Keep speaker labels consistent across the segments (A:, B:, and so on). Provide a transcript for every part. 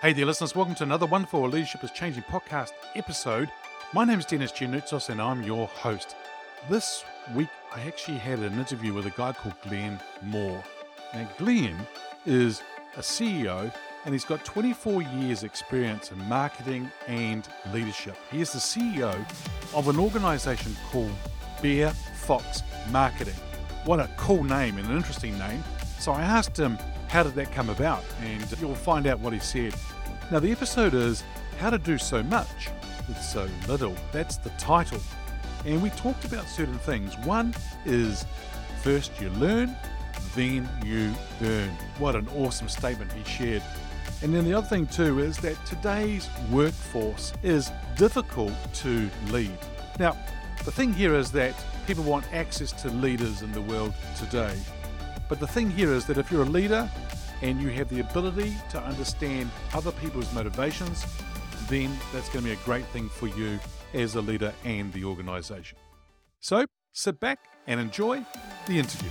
A: Hey there, listeners. Welcome to another wonderful Leadership is Changing podcast episode. My name is Denis Gianoutsos and I'm your host. This week, I actually had an interview with a guy called Glen Moore. Now, Glen is a CEO and he's got 24 years' experience in marketing and leadership. He is the CEO of an organization called Bear Fox Marketing. What a cool name and an interesting name. So I asked him, how did that come about? And you'll find out what he said. Now, the episode is How to Do So Much with So Little. That's the title. And we talked about certain things. One is first you learn, then you earn. What an awesome statement he shared. And then the other thing, too, is that today's workforce is difficult to lead. Now, the thing here is that people want access to leaders in the world today. But the thing here is that if you're a leader and you have the ability to understand other people's motivations, then that's going to be a great thing for you as a leader and the organization. So sit back and enjoy the interview.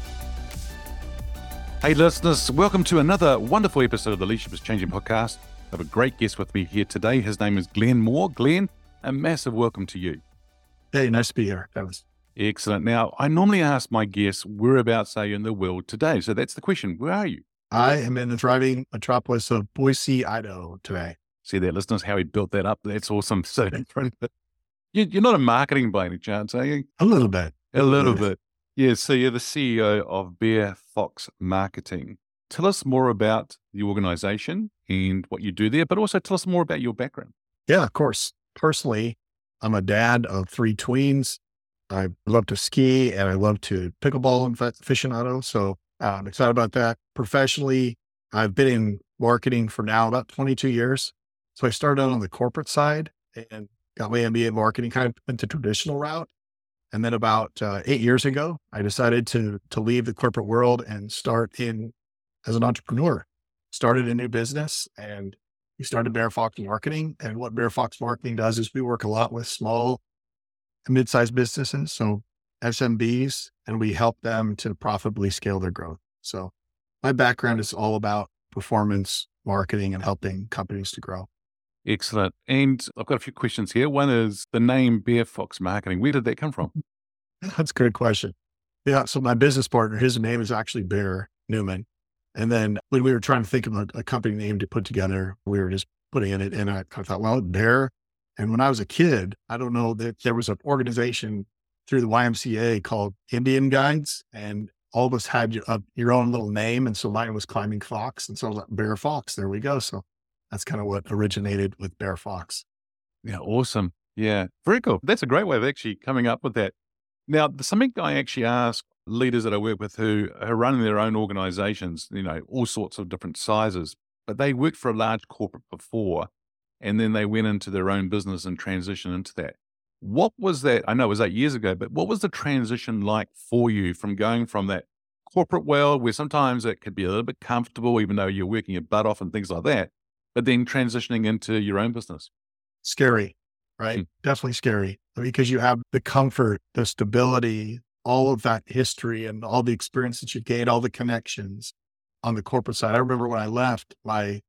A: Hey, listeners, welcome to another wonderful episode of the Leadership is Changing podcast. I have a great guest with me here today. His name is Glen Moore. Glen, a massive welcome to you.
B: Hey, nice to be here. That was
A: excellent. Now, I normally ask my guests whereabouts are you in the world today? So that's the question. Where are you?
B: I am in the thriving metropolis of Boise, Idaho today.
A: See that, listeners, how he built that up. That's awesome. So you're not a marketing by any chance, are you?
B: A little bit.
A: A little bit. Yeah, so you're the CEO of Bear Fox Marketing. Tell us more about the organization and what you do there, but also tell us more about your background.
B: Yeah, of course. Personally, I'm a dad of three tweens. I love to ski and I love to pickleball and aficionado. So uh, I'm excited about that. Professionally, I've been in marketing for now about 22 years. So I started out on the corporate side and got my MBA in marketing, kind of went the traditional route. And then about uh, eight years ago, I decided to to leave the corporate world and start in as an entrepreneur. Started a new business and we started Bear Fox Marketing. And what Bear Fox Marketing does is we work a lot with small and mid-sized businesses, so SMBs, and we help them to profitably scale their growth. So my background is all about performance marketing and helping companies to grow.
A: Excellent. And I've got a few questions here. One is the name Bear Fox Marketing. Where did that come from?
B: That's a good question. Yeah. So my business partner, his name is actually Bear Newman. And then when we were trying to think of a, a company name to put together, we were just putting in it. And I, I thought, well, Bear. And when I was a kid, I don't know that there was an organization through the YMCA called Indian Guides. And all of us had your, uh, your own little name. And so mine was Climbing Fox. And so I was like, Bear Fox. There we go. So that's kind of what originated with Bear Fox.
A: Yeah, awesome. Yeah, very cool. That's a great way of actually coming up with that. Now, something I actually ask leaders that I work with who are running their own organizations, you know, all sorts of different sizes, but they worked for a large corporate before and then they went into their own business and transitioned into that. What was that? I know it was eight years ago, but what was the transition like for you from going from that corporate world where sometimes it could be a little bit comfortable, even though you're working your butt off and things like that, but then transitioning into your own business?
B: Scary, right? Mm. Definitely scary because you have the comfort, the stability, all of that history and all the experience that you gained, all the connections on the corporate side. I remember when I left, my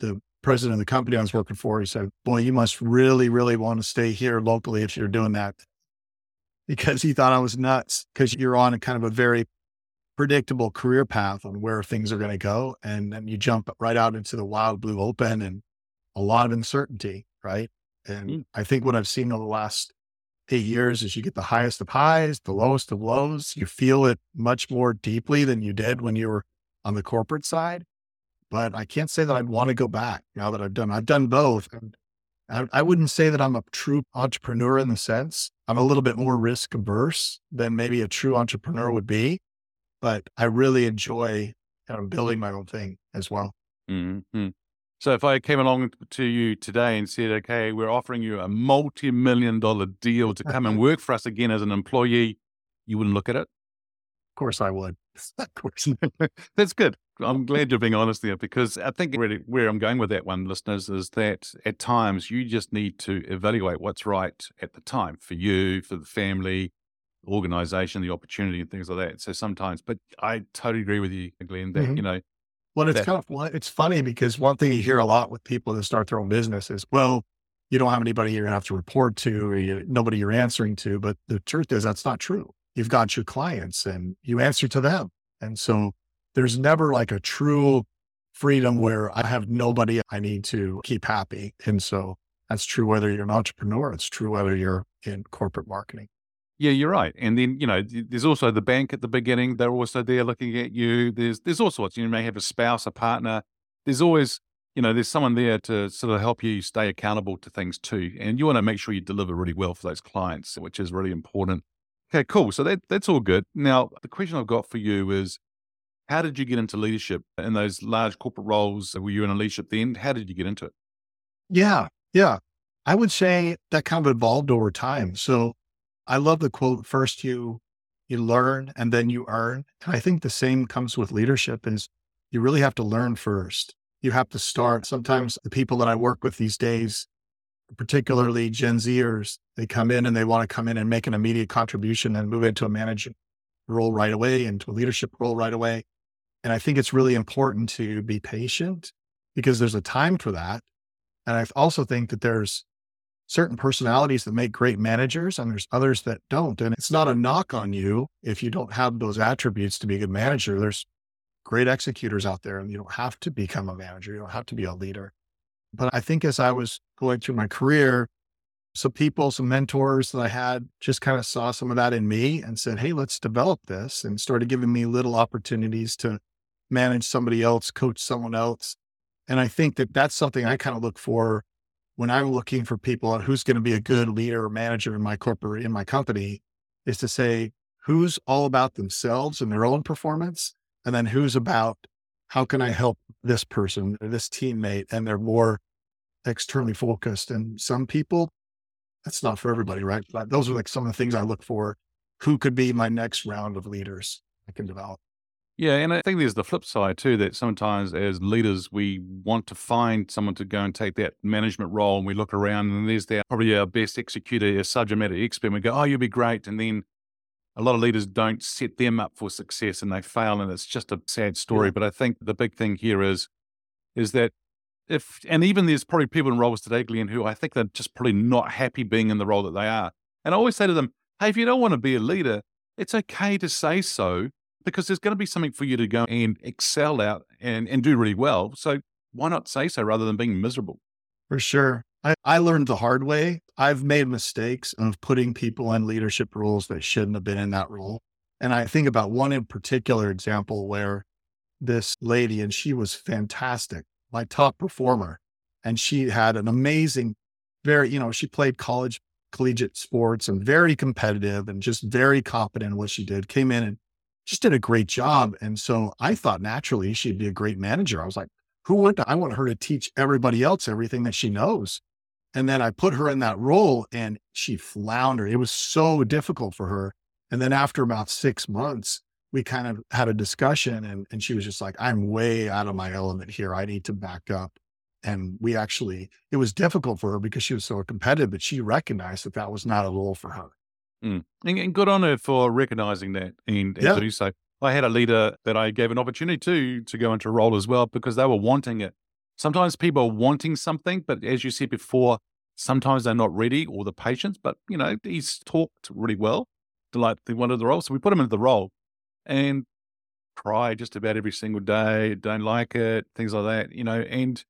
B: the president of the company I was working for, he said, Boy, you must really, really want to stay here locally if you're doing that. Because he thought I was nuts because you're on a kind of a very predictable career path on where things are going to go. And then you jump right out into the wild blue open and a lot of uncertainty, right? And mm. I think what I've seen over the last eight years is you get the highest of highs, the lowest of lows. You feel it much more deeply than you did when you were on the corporate side. But I can't say that I'd want to go back now that I've done. I've done both. And I, I wouldn't say that I'm a true entrepreneur in the sense I'm a little bit more risk averse than maybe a true entrepreneur would be but I really enjoy kind of building my own thing as well.
A: Mm-hmm. So if I came along to you today and said, okay, we're offering you a multi million dollar deal to come and work for us again as an employee, you wouldn't look at it?
B: Of course I would. of course.
A: That's good. I'm glad you're being honest there because I think really where I'm going with that one, listeners, is that at times you just need to evaluate what's right at the time for you, for the family, organization, the opportunity, and things like that. So sometimes, but I totally agree with you, Glen, that, mm-hmm. you know,
B: well, it's that, kind of it's funny because one thing you hear a lot with people that start their own business is, well, you don't have anybody you're going to have to report to, or you, nobody you're answering to. But the truth is, that's not true. You've got your clients, and you answer to them, and so there's never like a true freedom where I have nobody I need to keep happy. And so that's true whether you're an entrepreneur. It's true whether you're in corporate marketing.
A: Yeah, you're right. And then, you know, there's also the bank at the beginning. They're also there looking at you. There's there's all sorts. You may have a spouse, a partner. There's always, you know, there's someone there to sort of help you stay accountable to things too. And you want to make sure you deliver really well for those clients, which is really important. Okay, cool. So that that's all good. Now, the question I've got for you is how did you get into leadership in those large corporate roles? Were you in a leadership then? How did you get into it?
B: Yeah, yeah. I would say that kind of evolved over time. So I love the quote, first you you learn and then you earn. And I think the same comes with leadership is you really have to learn first. You have to start. Sometimes the people that I work with these days, particularly Gen Zers, they come in and they want to come in and make an immediate contribution and move into a management role right away, into a leadership role right away. And I think it's really important to be patient because there's a time for that. And I also think that there's certain personalities that make great managers and there's others that don't. And it's not a knock on you if you don't have those attributes to be a good manager. There's great executors out there and you don't have to become a manager. You don't have to be a leader. But I think as I was going through my career, some people, some mentors that I had just kind of saw some of that in me and said, Hey, let's develop this and started giving me little opportunities to manage somebody else, coach someone else. And I think that that's something I kind of look for when I'm looking for people who's going to be a good leader or manager in my corporate, in my company, is to say who's all about themselves and their own performance, and then who's about how can I help this person or this teammate, and they're more externally focused. And some people, that's not for everybody, right? Those are like some of the things I look for. Who could be my next round of leaders I can develop?
A: Yeah, and I think there's the flip side too that sometimes as leaders we want to find someone to go and take that management role, and we look around and there's that probably our best executor, a subject matter expert. And we go, "Oh, you'll be great," and then a lot of leaders don't set them up for success and they fail, and it's just a sad story. Yeah. But I think the big thing here is is that if and even there's probably people in roles today, Glen, who I think they're just probably not happy being in the role that they are. And I always say to them, "Hey, if you don't want to be a leader, it's okay to say so." Because there's going to be something for you to go and excel out and, and do really well. So why not say so rather than being miserable?
B: For sure. I, I learned the hard way. I've made mistakes of putting people in leadership roles that shouldn't have been in that role. And I think about one in particular example where this lady, and she was fantastic, my top performer. And she had an amazing, very, you know, she played college, collegiate sports and very competitive and just very competent in what she did. Came in and just did a great job. And so I thought naturally she'd be a great manager. I was like, who would I want her to teach everybody else everything that she knows? And then I put her in that role and she floundered. It was so difficult for her. And then after about six months, we kind of had a discussion and, and she was just like, I'm way out of my element here. I need to back up. And we actually, it was difficult for her because she was so competitive, but she recognized that that was not a role for her.
A: Mm. And, and, good on her for recognizing that and, and yeah. do so. I had a leader that I gave an opportunity to to go into a role as well because they were wanting it. Sometimes people are wanting something, but as you said before, sometimes they're not ready or the patience. But you know, he's talked really well to like they wanted the role, so we put him into the role, and cry just about every single day. Don't like it, things like that. You know, and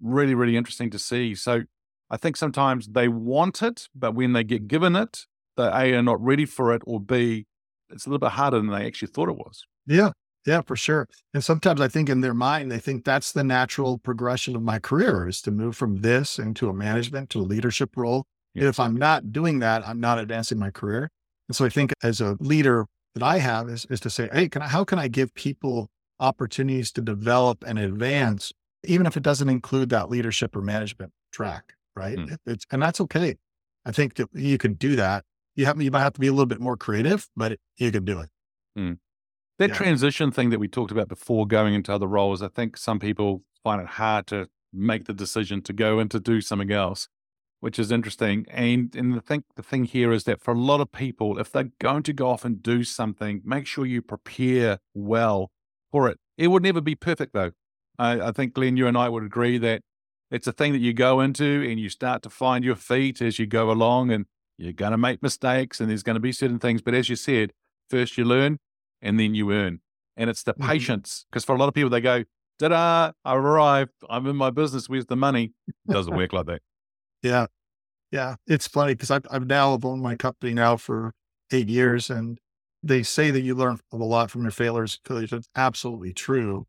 A: really, really interesting to see. So I think sometimes they want it, but when they get given it, they A are not ready for it, or B, it's a little bit harder than they actually thought it was.
B: Yeah. Yeah, for sure. And sometimes I think in their mind, they think that's the natural progression of my career is to move from this into a management to a leadership role. Yeah. If I'm not doing that, I'm not advancing my career. And so I think as a leader that I have is, is to say, Hey, can I, how can I give people opportunities to develop and advance even if it doesn't include that leadership or management track, right?
A: Mm.
B: It's, and that's okay. I think that you can do that. You have, you might have to be a little bit more creative, but it, you can do it.
A: Mm. That
B: Yeah.
A: transition thing that we talked about before going into other roles, I think some people find it hard to make the decision to go and to do something else, which is interesting. And and the thing the thing here is that for a lot of people, if they're going to go off and do something, make sure you prepare well for it. It would never be perfect though. I, I think Glen, you and I would agree that it's a thing that you go into and you start to find your feet as you go along and you're going to make mistakes and there's going to be certain things. But as you said, first you learn and then you earn. And it's the
B: Mhm.
A: patience. Because for a lot of people, they go, ta da, I arrived. I'm in my business. Where's the money? It doesn't work like that.
B: Yeah. Yeah. It's funny because I've, I've now owned my company now for eight years and they say that you learn a lot from your failures because it's absolutely true.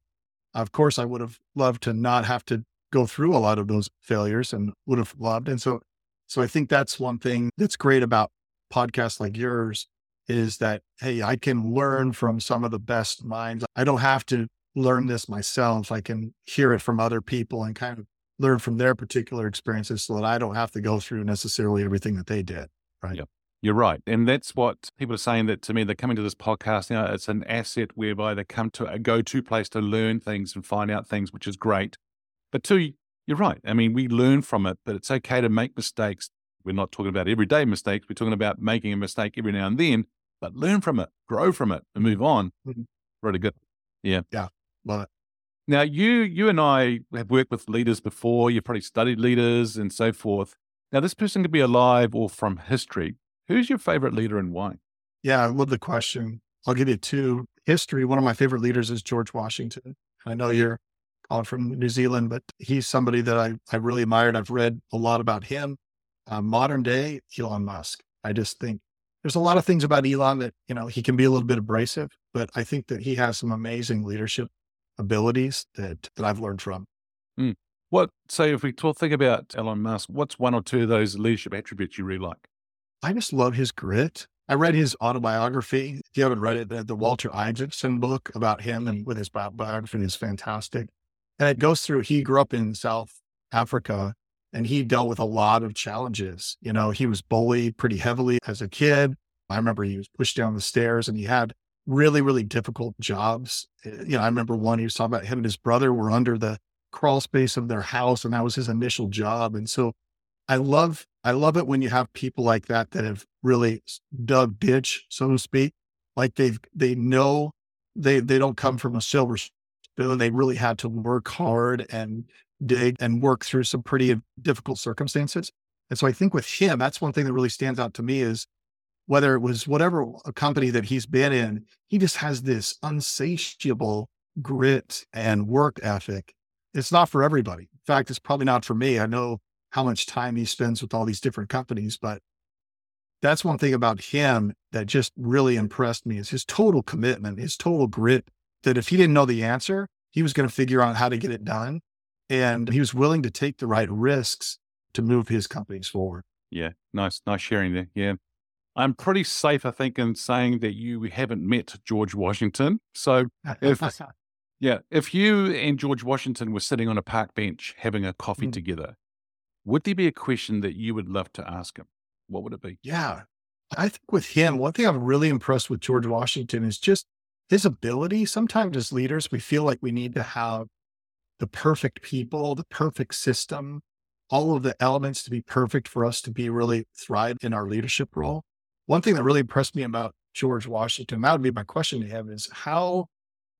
B: Of course, I would have loved to not have to go through a lot of those failures and would have loved. And so, so I think that's one thing that's great about podcasts like yours is that, Hey, I can learn from some of the best minds. I don't have to learn this myself. I can hear it from other people and kind of learn from their particular experiences so that I don't have to go through necessarily everything that they did. Right.
A: You're right. And that's what people are saying that to me, they're coming to this podcast now. It's an asset whereby they come to a go to place to learn things and find out things, which is great. But two, you're right. I mean, we learn from it, but it's okay to make mistakes. We're not talking about everyday mistakes. We're talking about making a mistake every now and then, but learn from it, grow from it, and move on.
B: Mhm.
A: Really good. Yeah. Yeah.
B: Love it.
A: Now, you you and I have worked with leaders before. You've probably studied leaders and so forth. Now, this person could be alive or from history. Who's your favorite leader and why?
B: Yeah, I love the question. I'll give you two. History, one of my favorite leaders is George Washington. I know you're from New Zealand, but he's somebody that I, I really admired. I've read a lot about him. Uh, modern day, Elon Musk. I just think there's a lot of things about Elon that, you know, he can be a little bit abrasive, but I think that he has some amazing leadership abilities that, that I've learned from.
A: What? So, if we talk, think about Elon Musk, what's one or two of those leadership attributes you really like?
B: I just love his grit. I read his autobiography. If you haven't read it, the, the Walter Isaacson book about him and with his biography is fantastic. And it goes through, he grew up in South Africa and he dealt with a lot of challenges. You know, he was bullied pretty heavily as a kid. I remember he was pushed down the stairs and he had really, really difficult jobs. Uh, You know, I remember one he was talking about him and his brother were under the crawl space of their house and that was his initial job. And so I love, I love it when you have people like that that have really dug ditch, so to speak. Like they've, they know they, they don't come from a silver spoon. They really had to work hard and dig and work through some pretty difficult circumstances. And so I think with him, that's one thing that really stands out to me is whether it was whatever a company that he's been in, he just has this unsatiable grit and work ethic. It's not for everybody. In fact, it's probably not for me. I know how much time he spends with all these different companies, but that's one thing about him that just really impressed me is his total commitment, his total grit that if he didn't know the answer, he was going to figure out how to get it done. And he was willing to take the right risks to move his companies forward.
A: Yeah, nice, nice sharing there. Yeah. I'm pretty safe, I think, in saying that you haven't met George Washington. So, If- yeah, if you and George Washington were sitting on a park bench having a coffee
B: Mm.
A: together, would there be a question that you would love to ask him? What would it be?
B: Yeah. I think with him, one thing I'm really impressed with George Washington is just his ability. Sometimes as leaders, we feel like we need to have the perfect people, the perfect system, all of the elements to be perfect for us to be really thrive in our leadership role. One thing that really impressed me about George Washington, that would be my question to him is how,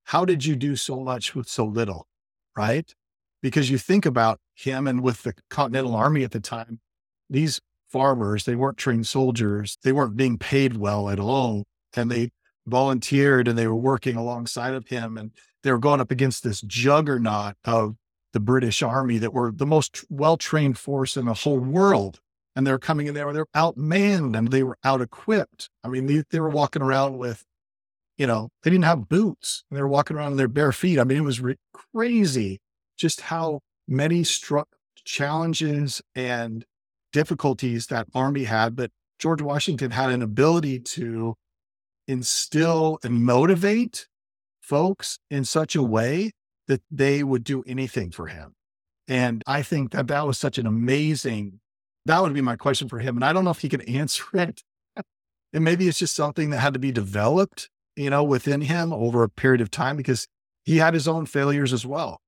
B: how did you do so much with so little? Right. Because you think about him and with the Continental Army at the time, these farmers, they weren't trained soldiers, they weren't being paid well at all. And they volunteered and they were working alongside of him and they were going up against this juggernaut of the British army that were the most well trained force in the whole world. And they're coming in there, they're outmanned and they were out equipped. I mean, they, they were walking around with, you know, they didn't have boots. and They were walking around in their bare feet. I mean, it was re- crazy just how many struck challenges and difficulties that army had. But George Washington had an ability to instill and motivate folks in such a way that they would do anything for him. And I think that that was such an amazing, that would be my question for him. And I don't know if he can answer it. and maybe it's just something that had to be developed, you know, within him over a period of time because he had his own failures as well.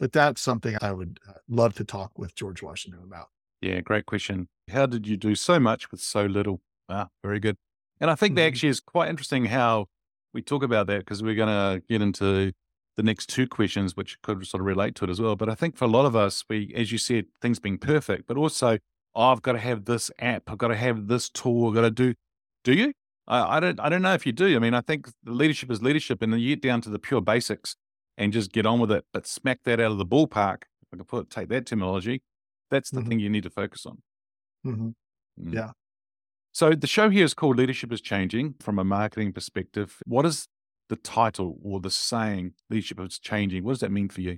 B: But that's something I would uh, love to talk with George Washington about.
A: Yeah, great question. How did you do so much with so little? Ah, very good. And I think mm-hmm. that actually is quite interesting how we talk about that because we're going to get into the next two questions, which could sort of relate to it as well. But I think for a lot of us, we, as you said, things being perfect, but also, oh, I've got to have this app, I've got to have this tool, I've got to do. Do you? I, I don't. I don't know if you do. I mean, I think leadership is leadership, and then you get down to the pure basics and just get on with it. But smack that out of the ballpark. If I can put take that terminology, that's the mm-hmm. thing you need to focus on.
B: Mm-hmm. Mm. Yeah.
A: So the show here is called Leadership is Changing from a marketing perspective. What is the title or the saying leadership is changing? What does that mean for you?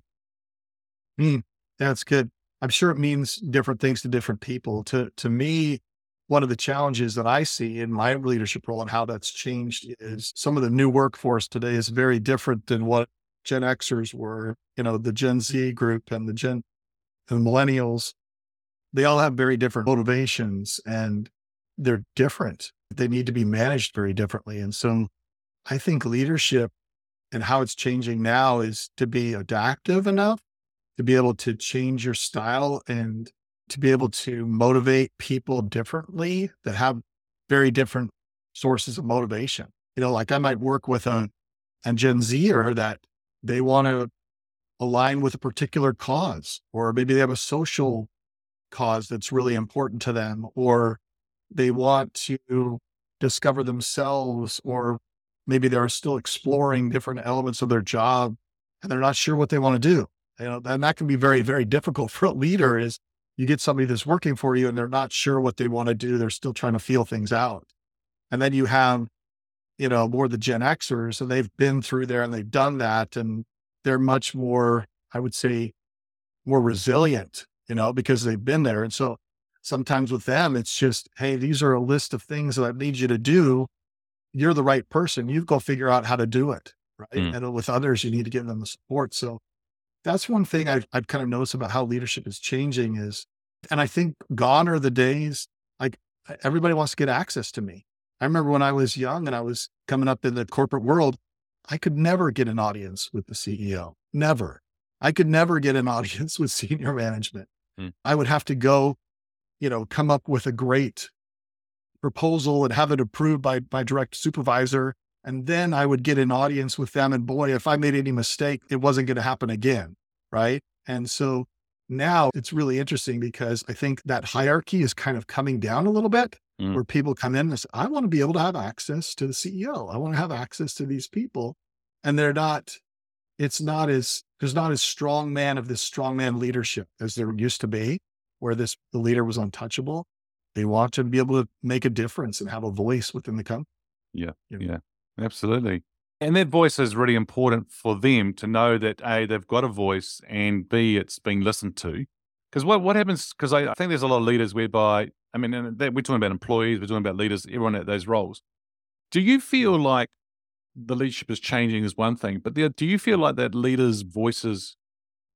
B: Mm, that's good. I'm sure it means different things to different people. To to me, one of the challenges that I see in my leadership role and how that's changed is some of the new workforce today is very different than what Gen Xers were, you know, the Gen Z group and the Gen the millennials. They all have very different motivations and they're different. They need to be managed very differently. And so I think leadership and how it's changing now is to be adaptive enough to be able to change your style and to be able to motivate people differently that have very different sources of motivation. You know, like I might work with a, a Gen Zer that they want to align with a particular cause, or maybe they have a social cause that's really important to them, or they want to discover themselves, or maybe they're still exploring different elements of their job and they're not sure what they want to do. You know, and that can be very, very difficult for a leader is you get somebody that's working for you and they're not sure what they want to do. They're still trying to feel things out. And then you have, you know, more the Gen Xers and they've been through there and they've done that and they're much more, I would say, more resilient, you know, because they've been there. And so sometimes with them, it's just, hey, these are a list of things that I need you to do you're the right person. You go figure out how to do it. Right. Mm. And with others, you need to give them the support. So that's one thing I've, I've kind of noticed about how leadership is changing is, and I think gone are the days like everybody wants to get access to me. I remember when I was young and I was coming up in the corporate world, I could never get an audience with the CEO. Never. I could never get an audience with senior management. Mm. I would have to go, you know, come up with a great proposal and have it approved by my direct supervisor. And then I would get an audience with them. And boy, if I made any mistake, it wasn't going to happen again. Right. And so now it's really interesting because I think that hierarchy is kind of coming down a little bit mm. where people come in and say, I want to be able to have access to the CEO. I want to have access to these people. And they're not, it's not as, there's not as strong man of this strong man leadership as there used to be, where this, the leader was untouchable. They want to be able to make a difference and have a voice within the company.
A: Yeah. You know? Yeah. Absolutely. And that voice is really important for them to know that A, they've got a voice and B, it's being listened to. Because what, what happens, because I, I, think there's a lot of leaders whereby, I mean, we're talking about employees, we're talking about leaders, everyone at those roles. Do you feel like the leadership is changing is one thing, but do you feel like that leaders' voices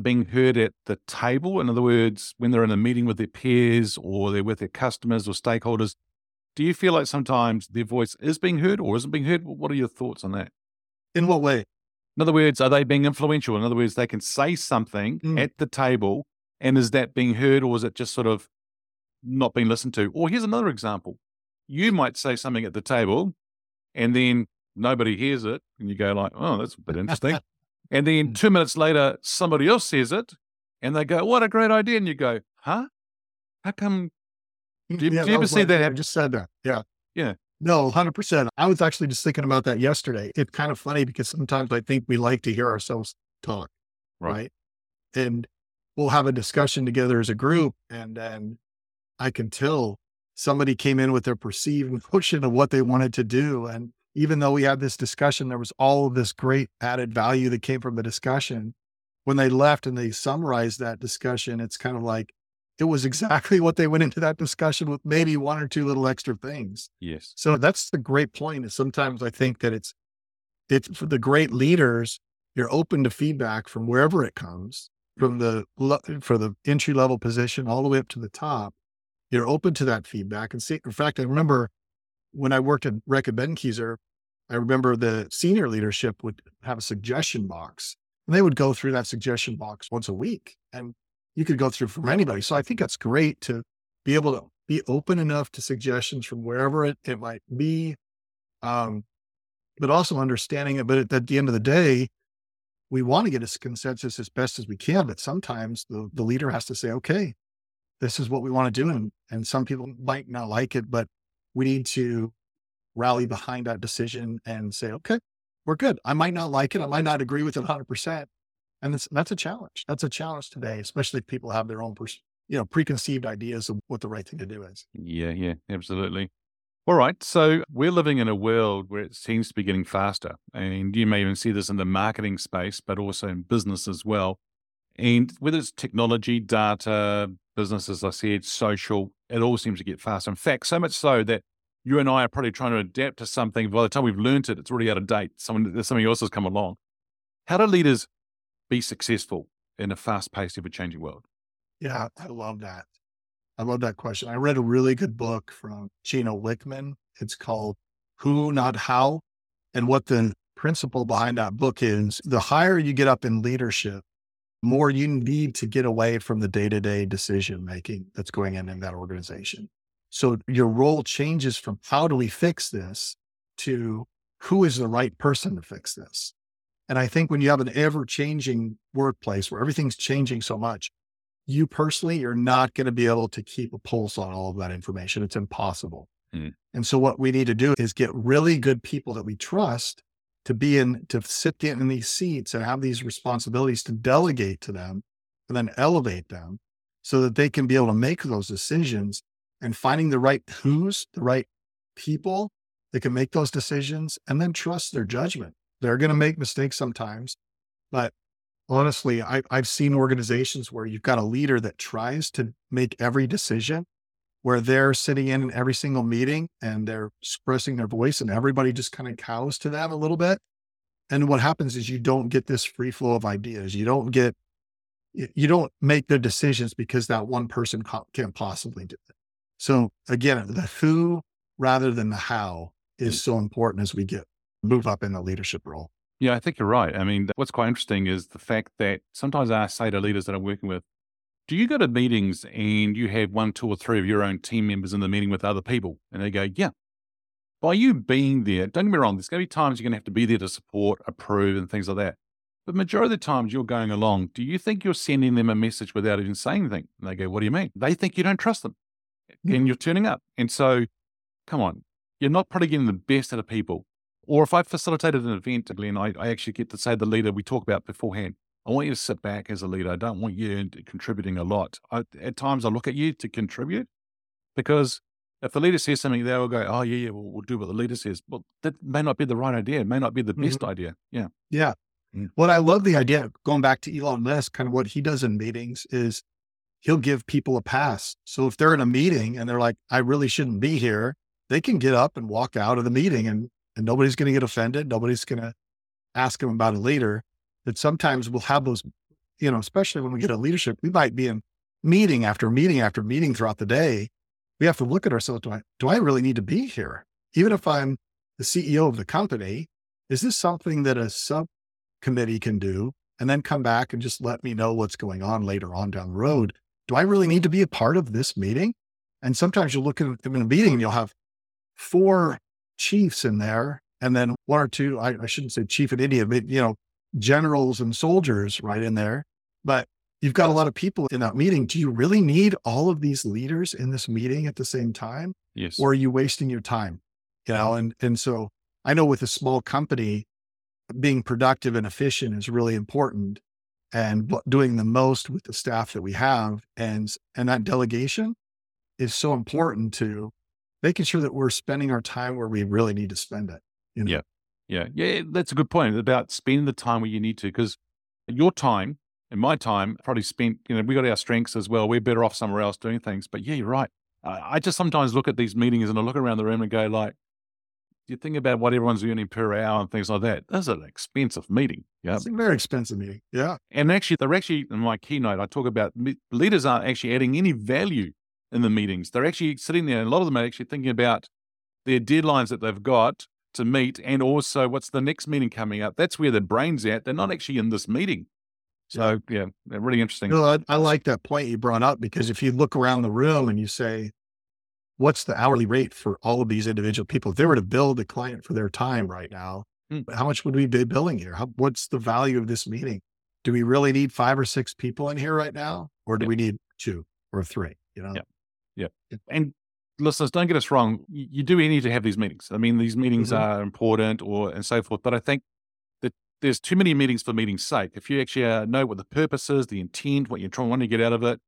A: being heard at the table? In other words, when they're in a meeting with their peers or they're with their customers or stakeholders, do you feel like sometimes their voice is being heard or isn't being heard? What are your thoughts on that?
B: In what way?
A: In other words, are they being influential? In other words, they can say something mm. at the table, and is that being heard or is it just sort of not being listened to? Or here's another example you might say something at the table, and then nobody hears it, and you go like, "Oh, that's a bit interesting." And then mm. two minutes later, somebody else says it and they go, What a great idea. And you go, Huh? How come?
B: Mm, do you, yeah, do you ever see that? I just said that. Yeah.
A: Yeah.
B: No, 100%. I was actually just thinking about that yesterday. It's kind of funny because sometimes I think we like to hear ourselves talk. Right. right? And we'll have a discussion together as a group. And then I can tell somebody came in with their perceived notion of what they wanted to do. And even though we had this discussion, there was all of this great added value that came from the discussion. When they left and they summarized that discussion, it's kind of like it was exactly what they went into that discussion with maybe one or two little extra things.
A: Yes.
B: So that's the great point. Is sometimes I think that it's it's for the great leaders you're open to feedback from wherever it comes, from the for the entry level position all the way up to the top. You're open to that feedback and see. In fact, I remember when I worked at Reckitt Benckiser, I remember the senior leadership would have a suggestion box and they would go through that suggestion box once a week and you could go through from anybody. So I think that's great to be able to be open enough to suggestions from wherever it, it might be. Um, but also understanding it. But at, at the end of the day, we want to get a consensus as best as we can. But sometimes the, the leader has to say, okay, this is what we want to do. And, and some people might not like it, but we need to rally behind that decision and say, okay, we're good. I might not like it. I might not agree with it 100%. And that's, that's a challenge. That's a challenge today, especially if people have their own, pers- you know, preconceived ideas of what the right thing to do is.
A: Yeah, yeah, absolutely. All right. So we're living in a world where it seems to be getting faster. And you may even see this in the marketing space, but also in business as well. And whether it's technology, data, business, as I said, social, it all seems to get faster. In fact, so much so that you and I are probably trying to adapt to something. By the time we've learned it, it's already out of date. Someone, something else has come along. How do leaders be successful in a fast paced, ever changing world?
B: Yeah, I love that. I love that question. I read a really good book from Gino Wickman. It's called Who, Not How. And what the principle behind that book is the higher you get up in leadership, more you need to get away from the day to day decision making that's going on in that organization. So your role changes from how do we fix this to who is the right person to fix this. And I think when you have an ever changing workplace where everything's changing so much, you personally, you're not going to be able to keep a pulse on all of that information. It's impossible. Mm. And so what we need to do is get really good people that we trust to be in, to sit in these seats and have these responsibilities to delegate to them and then elevate them so that they can be able to make those decisions and finding the right who's, the right people that can make those decisions and then trust their judgment. They're going to make mistakes sometimes, but honestly, I, I've seen organizations where you've got a leader that tries to make every decision, where they're sitting in every single meeting and they're expressing their voice, and everybody just kind of cows to them a little bit. And what happens is you don't get this free flow of ideas. You don't get, you don't make the decisions because that one person can't possibly do it. So again, the who rather than the how is mm. so important as we get move up in the leadership role.
A: Yeah, I think you're right. I mean, what's quite interesting is the fact that sometimes I say to leaders that I'm working with, do you go to meetings and you have one, two, or three of your own team members in the meeting with other people? And they go, yeah. By you being there, don't get me wrong, there's going to be times you're going to have to be there to support, approve, and things like that. But majority of the times you're going along, do you think you're sending them a message without even saying anything? And they go, what do you mean? They think you don't trust them and you're turning up. And so, come on, you're not probably getting the best out of people. Or if I facilitated an event, Glen, I, I actually get to say the leader we talk about beforehand. I want you to sit back as a leader. I don't want you contributing a lot. I, at times, I look at you to contribute because if the leader says something, they will go, "Oh yeah, yeah, we'll, we'll, do what the leader says." Well, that may not be the right idea. It may not be the best mm-hmm. idea. Yeah,
B: yeah. Mm. Well, I love the idea. Going back to Elon Musk, kind of what he does in meetings is he'll give people a pass. So if they're in a meeting and they're like, "I really shouldn't be here," they can get up and walk out of the meeting and and nobody's going to get offended. Nobody's going to ask them about a leader. That sometimes we'll have those, you know, especially when we get a leadership, we might be in meeting after meeting after meeting throughout the day. We have to look at ourselves. Do I, do I really need to be here? Even if I'm the CEO of the company, is this something that a subcommittee can do and then come back and just let me know what's going on later on down the road? Do I really need to be a part of this meeting? And sometimes you'll look at a meeting and you'll have four chiefs in there, and then one or two, I, I shouldn't say chief in India, but, you know, generals and soldiers right in there. But you've got a lot of people in that meeting. Do you really need all of these leaders in this meeting at the same time?
A: Yes.
B: Or are you wasting your time? You know, and, and so I know with a small company, being productive and efficient is really important and doing the most with the staff that we have. And, and that delegation is so important to making sure that we're spending our time where we really need to spend it.
A: You know? Yeah. Yeah. Yeah. That's a good point about spending the time where you need to, because your time and my time probably spent, you know, we got our strengths as well. We're better off somewhere else doing things. But yeah, you're right. I just sometimes look at these meetings and I look around the room and go like, you think about what everyone's earning per hour and things like that. That's an expensive meeting. Yeah.
B: It's a very expensive meeting. Yeah.
A: And actually, they're actually, in my keynote, I talk about leaders aren't actually adding any value in the meetings. They're actually sitting there, and a lot of them are actually thinking about their deadlines that they've got to meet and also what's the next meeting coming up. That's where their brain's at. They're not actually in this meeting. So, yeah, yeah really interesting.
B: You know, I, I like that point you brought up because if you look around the room and you say, what's the hourly rate for all of these individual people? If they were to bill a client for their time right now, mm. how much would we be billing here? How, what's the value of this meeting? Do we really need five or six people in here right now? Or do yeah. we need two or three? You know?
A: Yeah. Yeah. And listeners, don't get us wrong. You, you do need to have these meetings. I mean, these meetings mm-hmm. are important or and so forth. But I think that there's too many meetings for meeting's sake. If you actually uh, know what the purpose is, the intent, what you're trying to get out of it,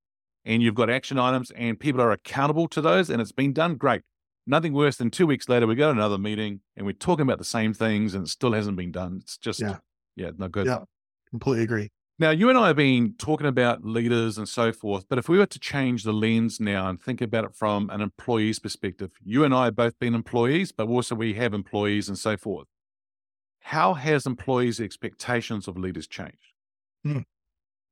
A: and you've got action items and people are accountable to those and it's been done, great. Nothing worse than two weeks later, we go to another meeting and we're talking about the same things and it still hasn't been done. It's just, yeah, yeah not good.
B: Yeah, completely agree.
A: Now, you and I have been talking about leaders and so forth, but if we were to change the lens now and think about it from an employee's perspective, you and I have both been employees, but also we have employees and so forth. How has employees' expectations of leaders changed?
B: Hmm.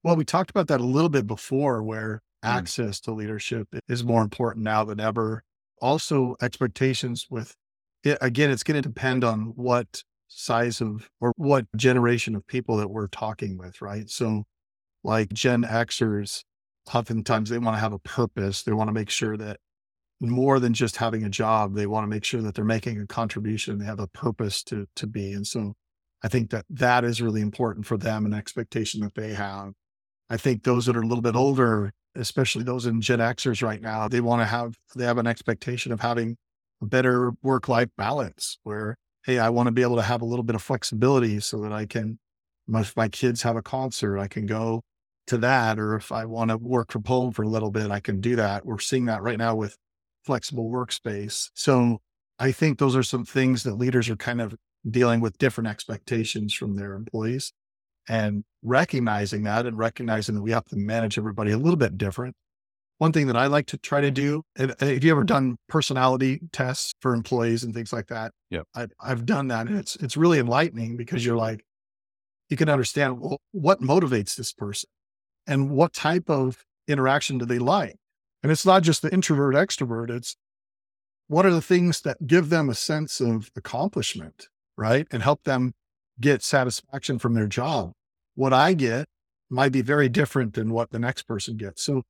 B: Well, we talked about that a little bit before, where. Mm. access to leadership is more important now than ever. Also, expectations with it, again, it's going to depend on what size of or what generation of people that we're talking with, right? So, like Gen Xers, oftentimes they want to have a purpose. They want to make sure that more than just having a job, they want to make sure that they're making a contribution. They have a purpose to to be, and so I think that that is really important for them, an expectation that they have. I think those that are a little bit older especially those in Gen Xers right now, they want to have, they have an expectation of having a better work life balance where, hey, I want to be able to have a little bit of flexibility so that I can, if my kids have a concert, I can go to that. Or if I want to work from home for a little bit, I can do that. We're seeing that right now with flexible workspace. So I think those are some things that leaders are kind of dealing with different expectations from their employees and recognizing that and recognizing that we have to manage everybody a little bit different. One thing that I like to try to do, if you ever done personality tests for employees and things like that,
A: yeah,
B: I've done that. And it's, it's really enlightening because you're like, you can understand well, what motivates this person and what type of interaction do they like? And it's not just the introvert extrovert. It's what are the things that give them a sense of accomplishment, right? And help them get satisfaction from their job what I get might be very different than what the next person gets. So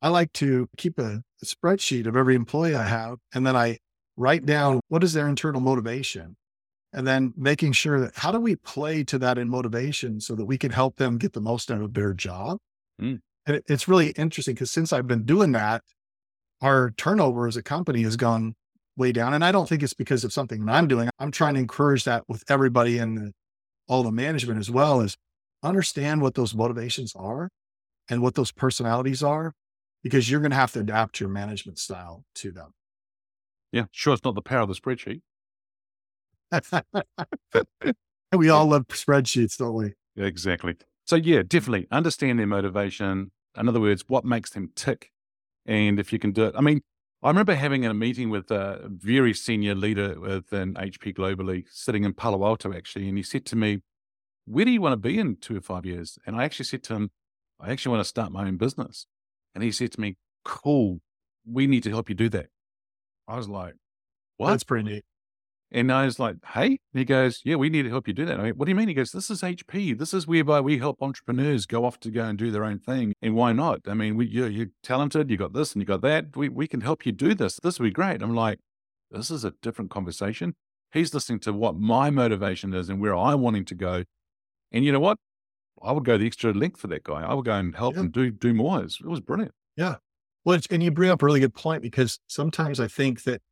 B: I like to keep a, a spreadsheet of every employee I have, and then I write down what is their internal motivation and then making sure that how do we play to that in motivation so that we can help them get the most out of their job. Mm. And it, it's really interesting because since I've been doing that, our turnover as a company has gone way down. And I don't think it's because of something that I'm doing. I'm trying to encourage that with everybody in all the management as well is understand what those motivations are and what those personalities are, because you're going to have to adapt your management style to them.
A: Yeah, sure. It's not the power of the spreadsheet.
B: we all love spreadsheets, don't we?
A: Exactly. So, yeah, definitely understand their motivation. In other words, what makes them tick. And if you can do it, I mean, I remember having a meeting with a very senior leader within HP globally, sitting in Palo Alto actually, and he said to me, where do you want to be in two or five years? And I actually said to him, I actually want to start my own business. And he said to me, cool, we need to help you do that. I was like, what?
B: That's pretty neat.
A: And I was like, hey, and he goes, yeah, we need to help you do that. I mean, what do you mean? He goes, this is HP. This is whereby we help entrepreneurs go off to go and do their own thing. And why not? I mean, we, you're, you're talented. You got this and you got that. We, we can help you do this. This would be great. I'm like, this is a different conversation. He's listening to what my motivation is and where I'm wanting to go. And you know what? I would go the extra length for that guy. I would go and help yeah. him do do more. It was, it was brilliant.
B: Yeah. Well, and you bring up a really good point because sometimes I think that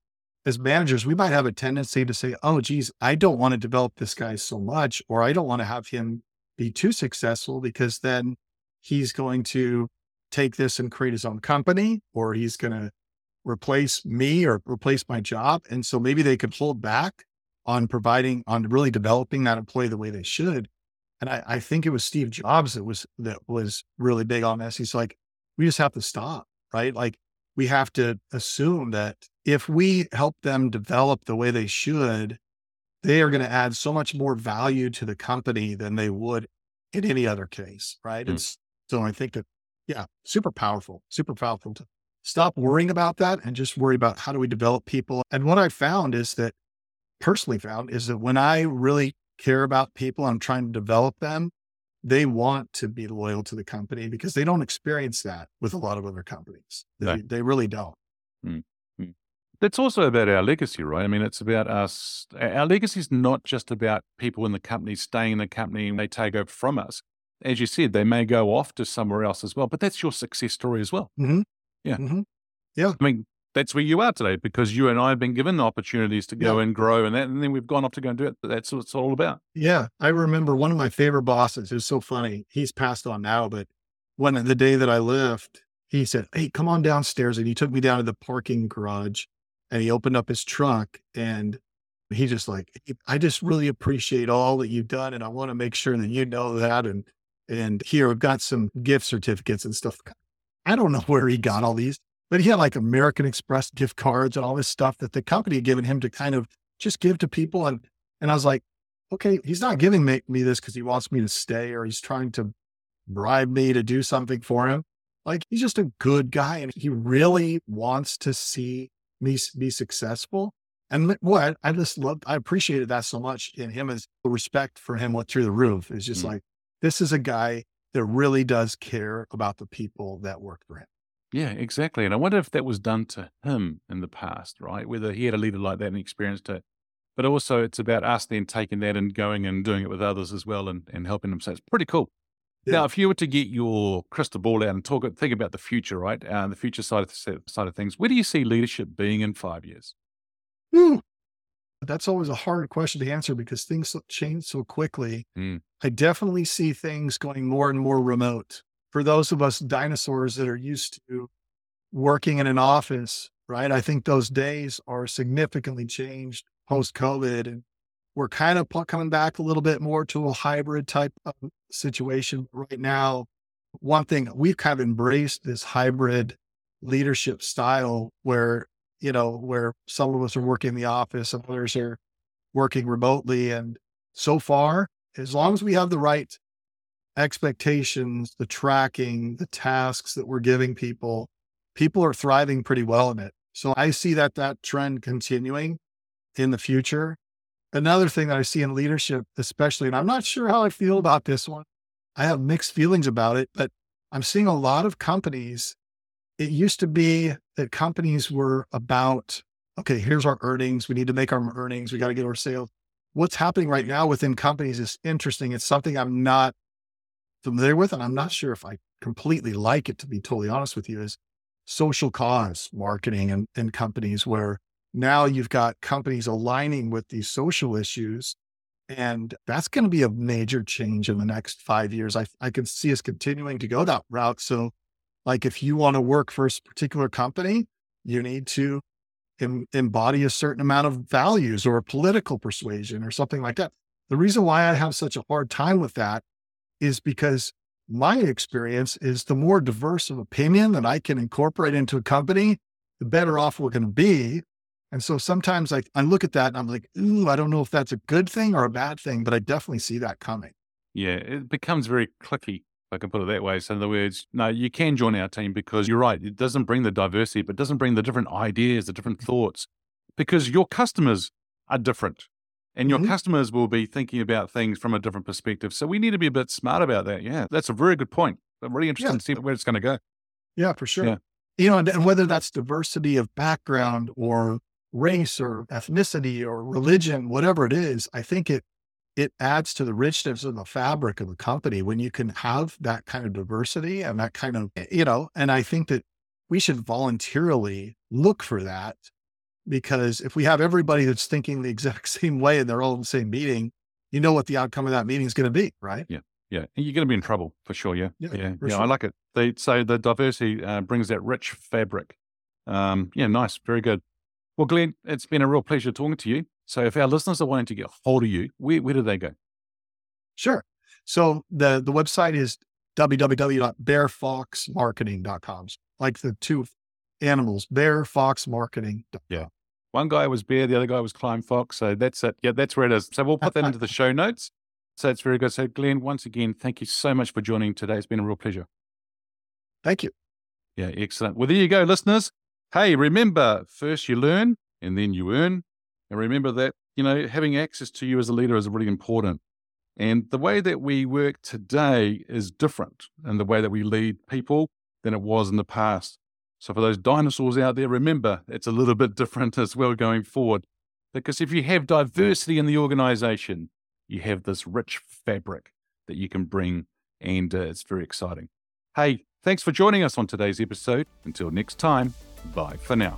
B: as managers, we might have a tendency to say, oh, geez, I don't want to develop this guy so much, or I don't want to have him be too successful because then he's going to take this and create his own company, or he's going to replace me or replace my job. And so maybe they could hold back on providing, on really developing that employee the way they should. And I, I think it was Steve Jobs that was that was really big on this. He's like, we just have to stop, right? Like we have to assume that if we help them develop the way they should, they are going to add so much more value to the company than they would in any other case. Right.
A: Mm.
B: And so I think that, yeah, super powerful, super powerful to stop worrying about that and just worry about how do we develop people. And what I found is that personally found is that when I really care about people, I'm trying to develop them, they want to be loyal to the company because they don't experience that with a lot of other companies. They,
A: No.
B: they really don't.
A: That's also about our legacy, right? I mean, it's about us. Our legacy is not just about people in the company staying in the company and they take over from us. As you said, they may go off to somewhere else as well, but that's your success story as well.
B: Mhm.
A: Yeah.
B: Mhm.
A: I mean, that's where you are today because you and I have been given the opportunities to go and grow and that, and then we've gone off to go and do it. That's what it's all about.
B: Yeah. I remember one of my favorite bosses. It was so funny. He's passed on now, but when the day that I left, he said, Hey, come on downstairs. And he took me down to the parking garage and he opened up his trunk and he just like, I just really appreciate all that you've done. And I want to make sure that you know that. And, and here I've got some gift certificates and stuff. I don't know where he got all these, but he had like American Express gift cards and all this stuff that the company had given him to kind of just give to people. And, and I was like, okay, he's not giving me, me this because he wants me to stay or he's trying to bribe me to do something for him. Like he's just a good guy and he really wants to see me be successful. And what I just loved, I appreciated that so much in him as the respect for him went through the roof. It's just
A: Mm.
B: like, this is a guy that really does care about the people that work for him.
A: Yeah, exactly. And I wonder if that was done to him in the past, right? Whether he had a leader like that and experienced it. But also, it's about us then taking that and going and doing it with others as well and, and helping them. So it's pretty cool. Now, if you were to get your crystal ball out and talk, think about the future, right? Uh, the future side of the, side of things. Where do you see leadership being in five years?
B: That's always a hard question to answer because things change so quickly.
A: Mm.
B: I definitely see things going more and more remote. For those of us dinosaurs that are used to working in an office, right? I think those days are significantly changed post COVID. And we're kind of coming back a little bit more to a hybrid type of situation right now. One thing we've kind of embraced this hybrid leadership style where you know, where some of us are working in the office others are working remotely. And so far, as long as we have the right expectations, the tracking, the tasks that we're giving people, people are thriving pretty well in it. So I see that that trend continuing in the future. Another thing that I see in leadership, especially, and I'm not sure how I feel about this one. I have mixed feelings about it, but I'm seeing a lot of companies it used to be that companies were about, okay, here's our earnings. We need to make our earnings. We got to get our sales. What's happening right now within companies is interesting. It's something I'm not familiar with, and I'm not sure if I completely like it, to be totally honest with you, is social cause marketing and, and companies where now you've got companies aligning with these social issues. And that's going to be a major change in the next five years. I, I can see us continuing to go that route. So like if you want to work for a particular company, you need to em- embody a certain amount of values or political persuasion or something like that. The reason why I have such a hard time with that is because my experience is the more diverse of opinion that I can incorporate into a company, the better off we're going to be. And so sometimes I, I look at that and I'm like, ooh, I don't know if that's a good thing or a bad thing, but I definitely see that coming.
A: Yeah, it becomes very cliquey. if I can put it that way. So, in other words, no, you can join our team because you're right. It doesn't bring the diversity, but it doesn't bring the different ideas, the different thoughts, because your customers are different and your
B: Mhm.
A: customers will be thinking about things from a different perspective. So, we need to be a bit smart about that. Yeah, that's a very good point. I'm really interested
B: Yeah.
A: to see where it's going to go.
B: Yeah, for sure.
A: Yeah.
B: You know, and, and whether that's diversity of background or race or ethnicity or religion, whatever it is, I think it it adds to the richness of the fabric of the company when you can have that kind of diversity and that kind of, you know, and I think that we should voluntarily look for that because if we have everybody that's thinking the exact same way and they're all in the same meeting, you know what the outcome of that meeting is going to be, right?
A: Yeah, and you're going to be in trouble for sure. Yeah,
B: Yeah,
A: yeah, yeah. I like it. They say the diversity uh, brings that rich fabric. Um, yeah, nice, very good. Well, Glen, it's been a real pleasure talking to you. So, if our listeners are wanting to get hold of you, where where do they go?
B: Sure. So the the website is www.bearfoxmarketing.com. Like the two animals, bear fox marketing.
A: Yeah. One guy was bear, the other guy was Climb Fox. So that's it. Yeah, that's where it is. So we'll put that into the show notes. So it's very good. So, Glen, once again, thank you so much for joining today. It's been a real pleasure.
B: Thank you.
A: Yeah, excellent. Well, there you go, listeners. Hey, remember, first you learn and then you earn. And remember that, you know, having access to you as a leader is really important. And the way that we work today is different in the way that we lead people than it was in the past. So, for those dinosaurs out there, remember it's a little bit different as well going forward. Because if you have diversity in the organization, you have this rich fabric that you can bring, and uh, it's very exciting. Hey, thanks for joining us on today's episode. Until next time, bye for now.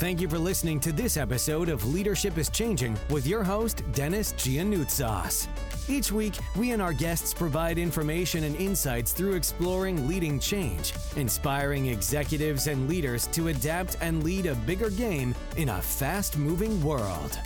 C: Thank you for listening to this episode of Leadership is Changing with your host, Denis Gianoutsos. Each week, we and our guests provide information and insights through exploring leading change, inspiring executives and leaders to adapt and lead a bigger game in a fast moving world.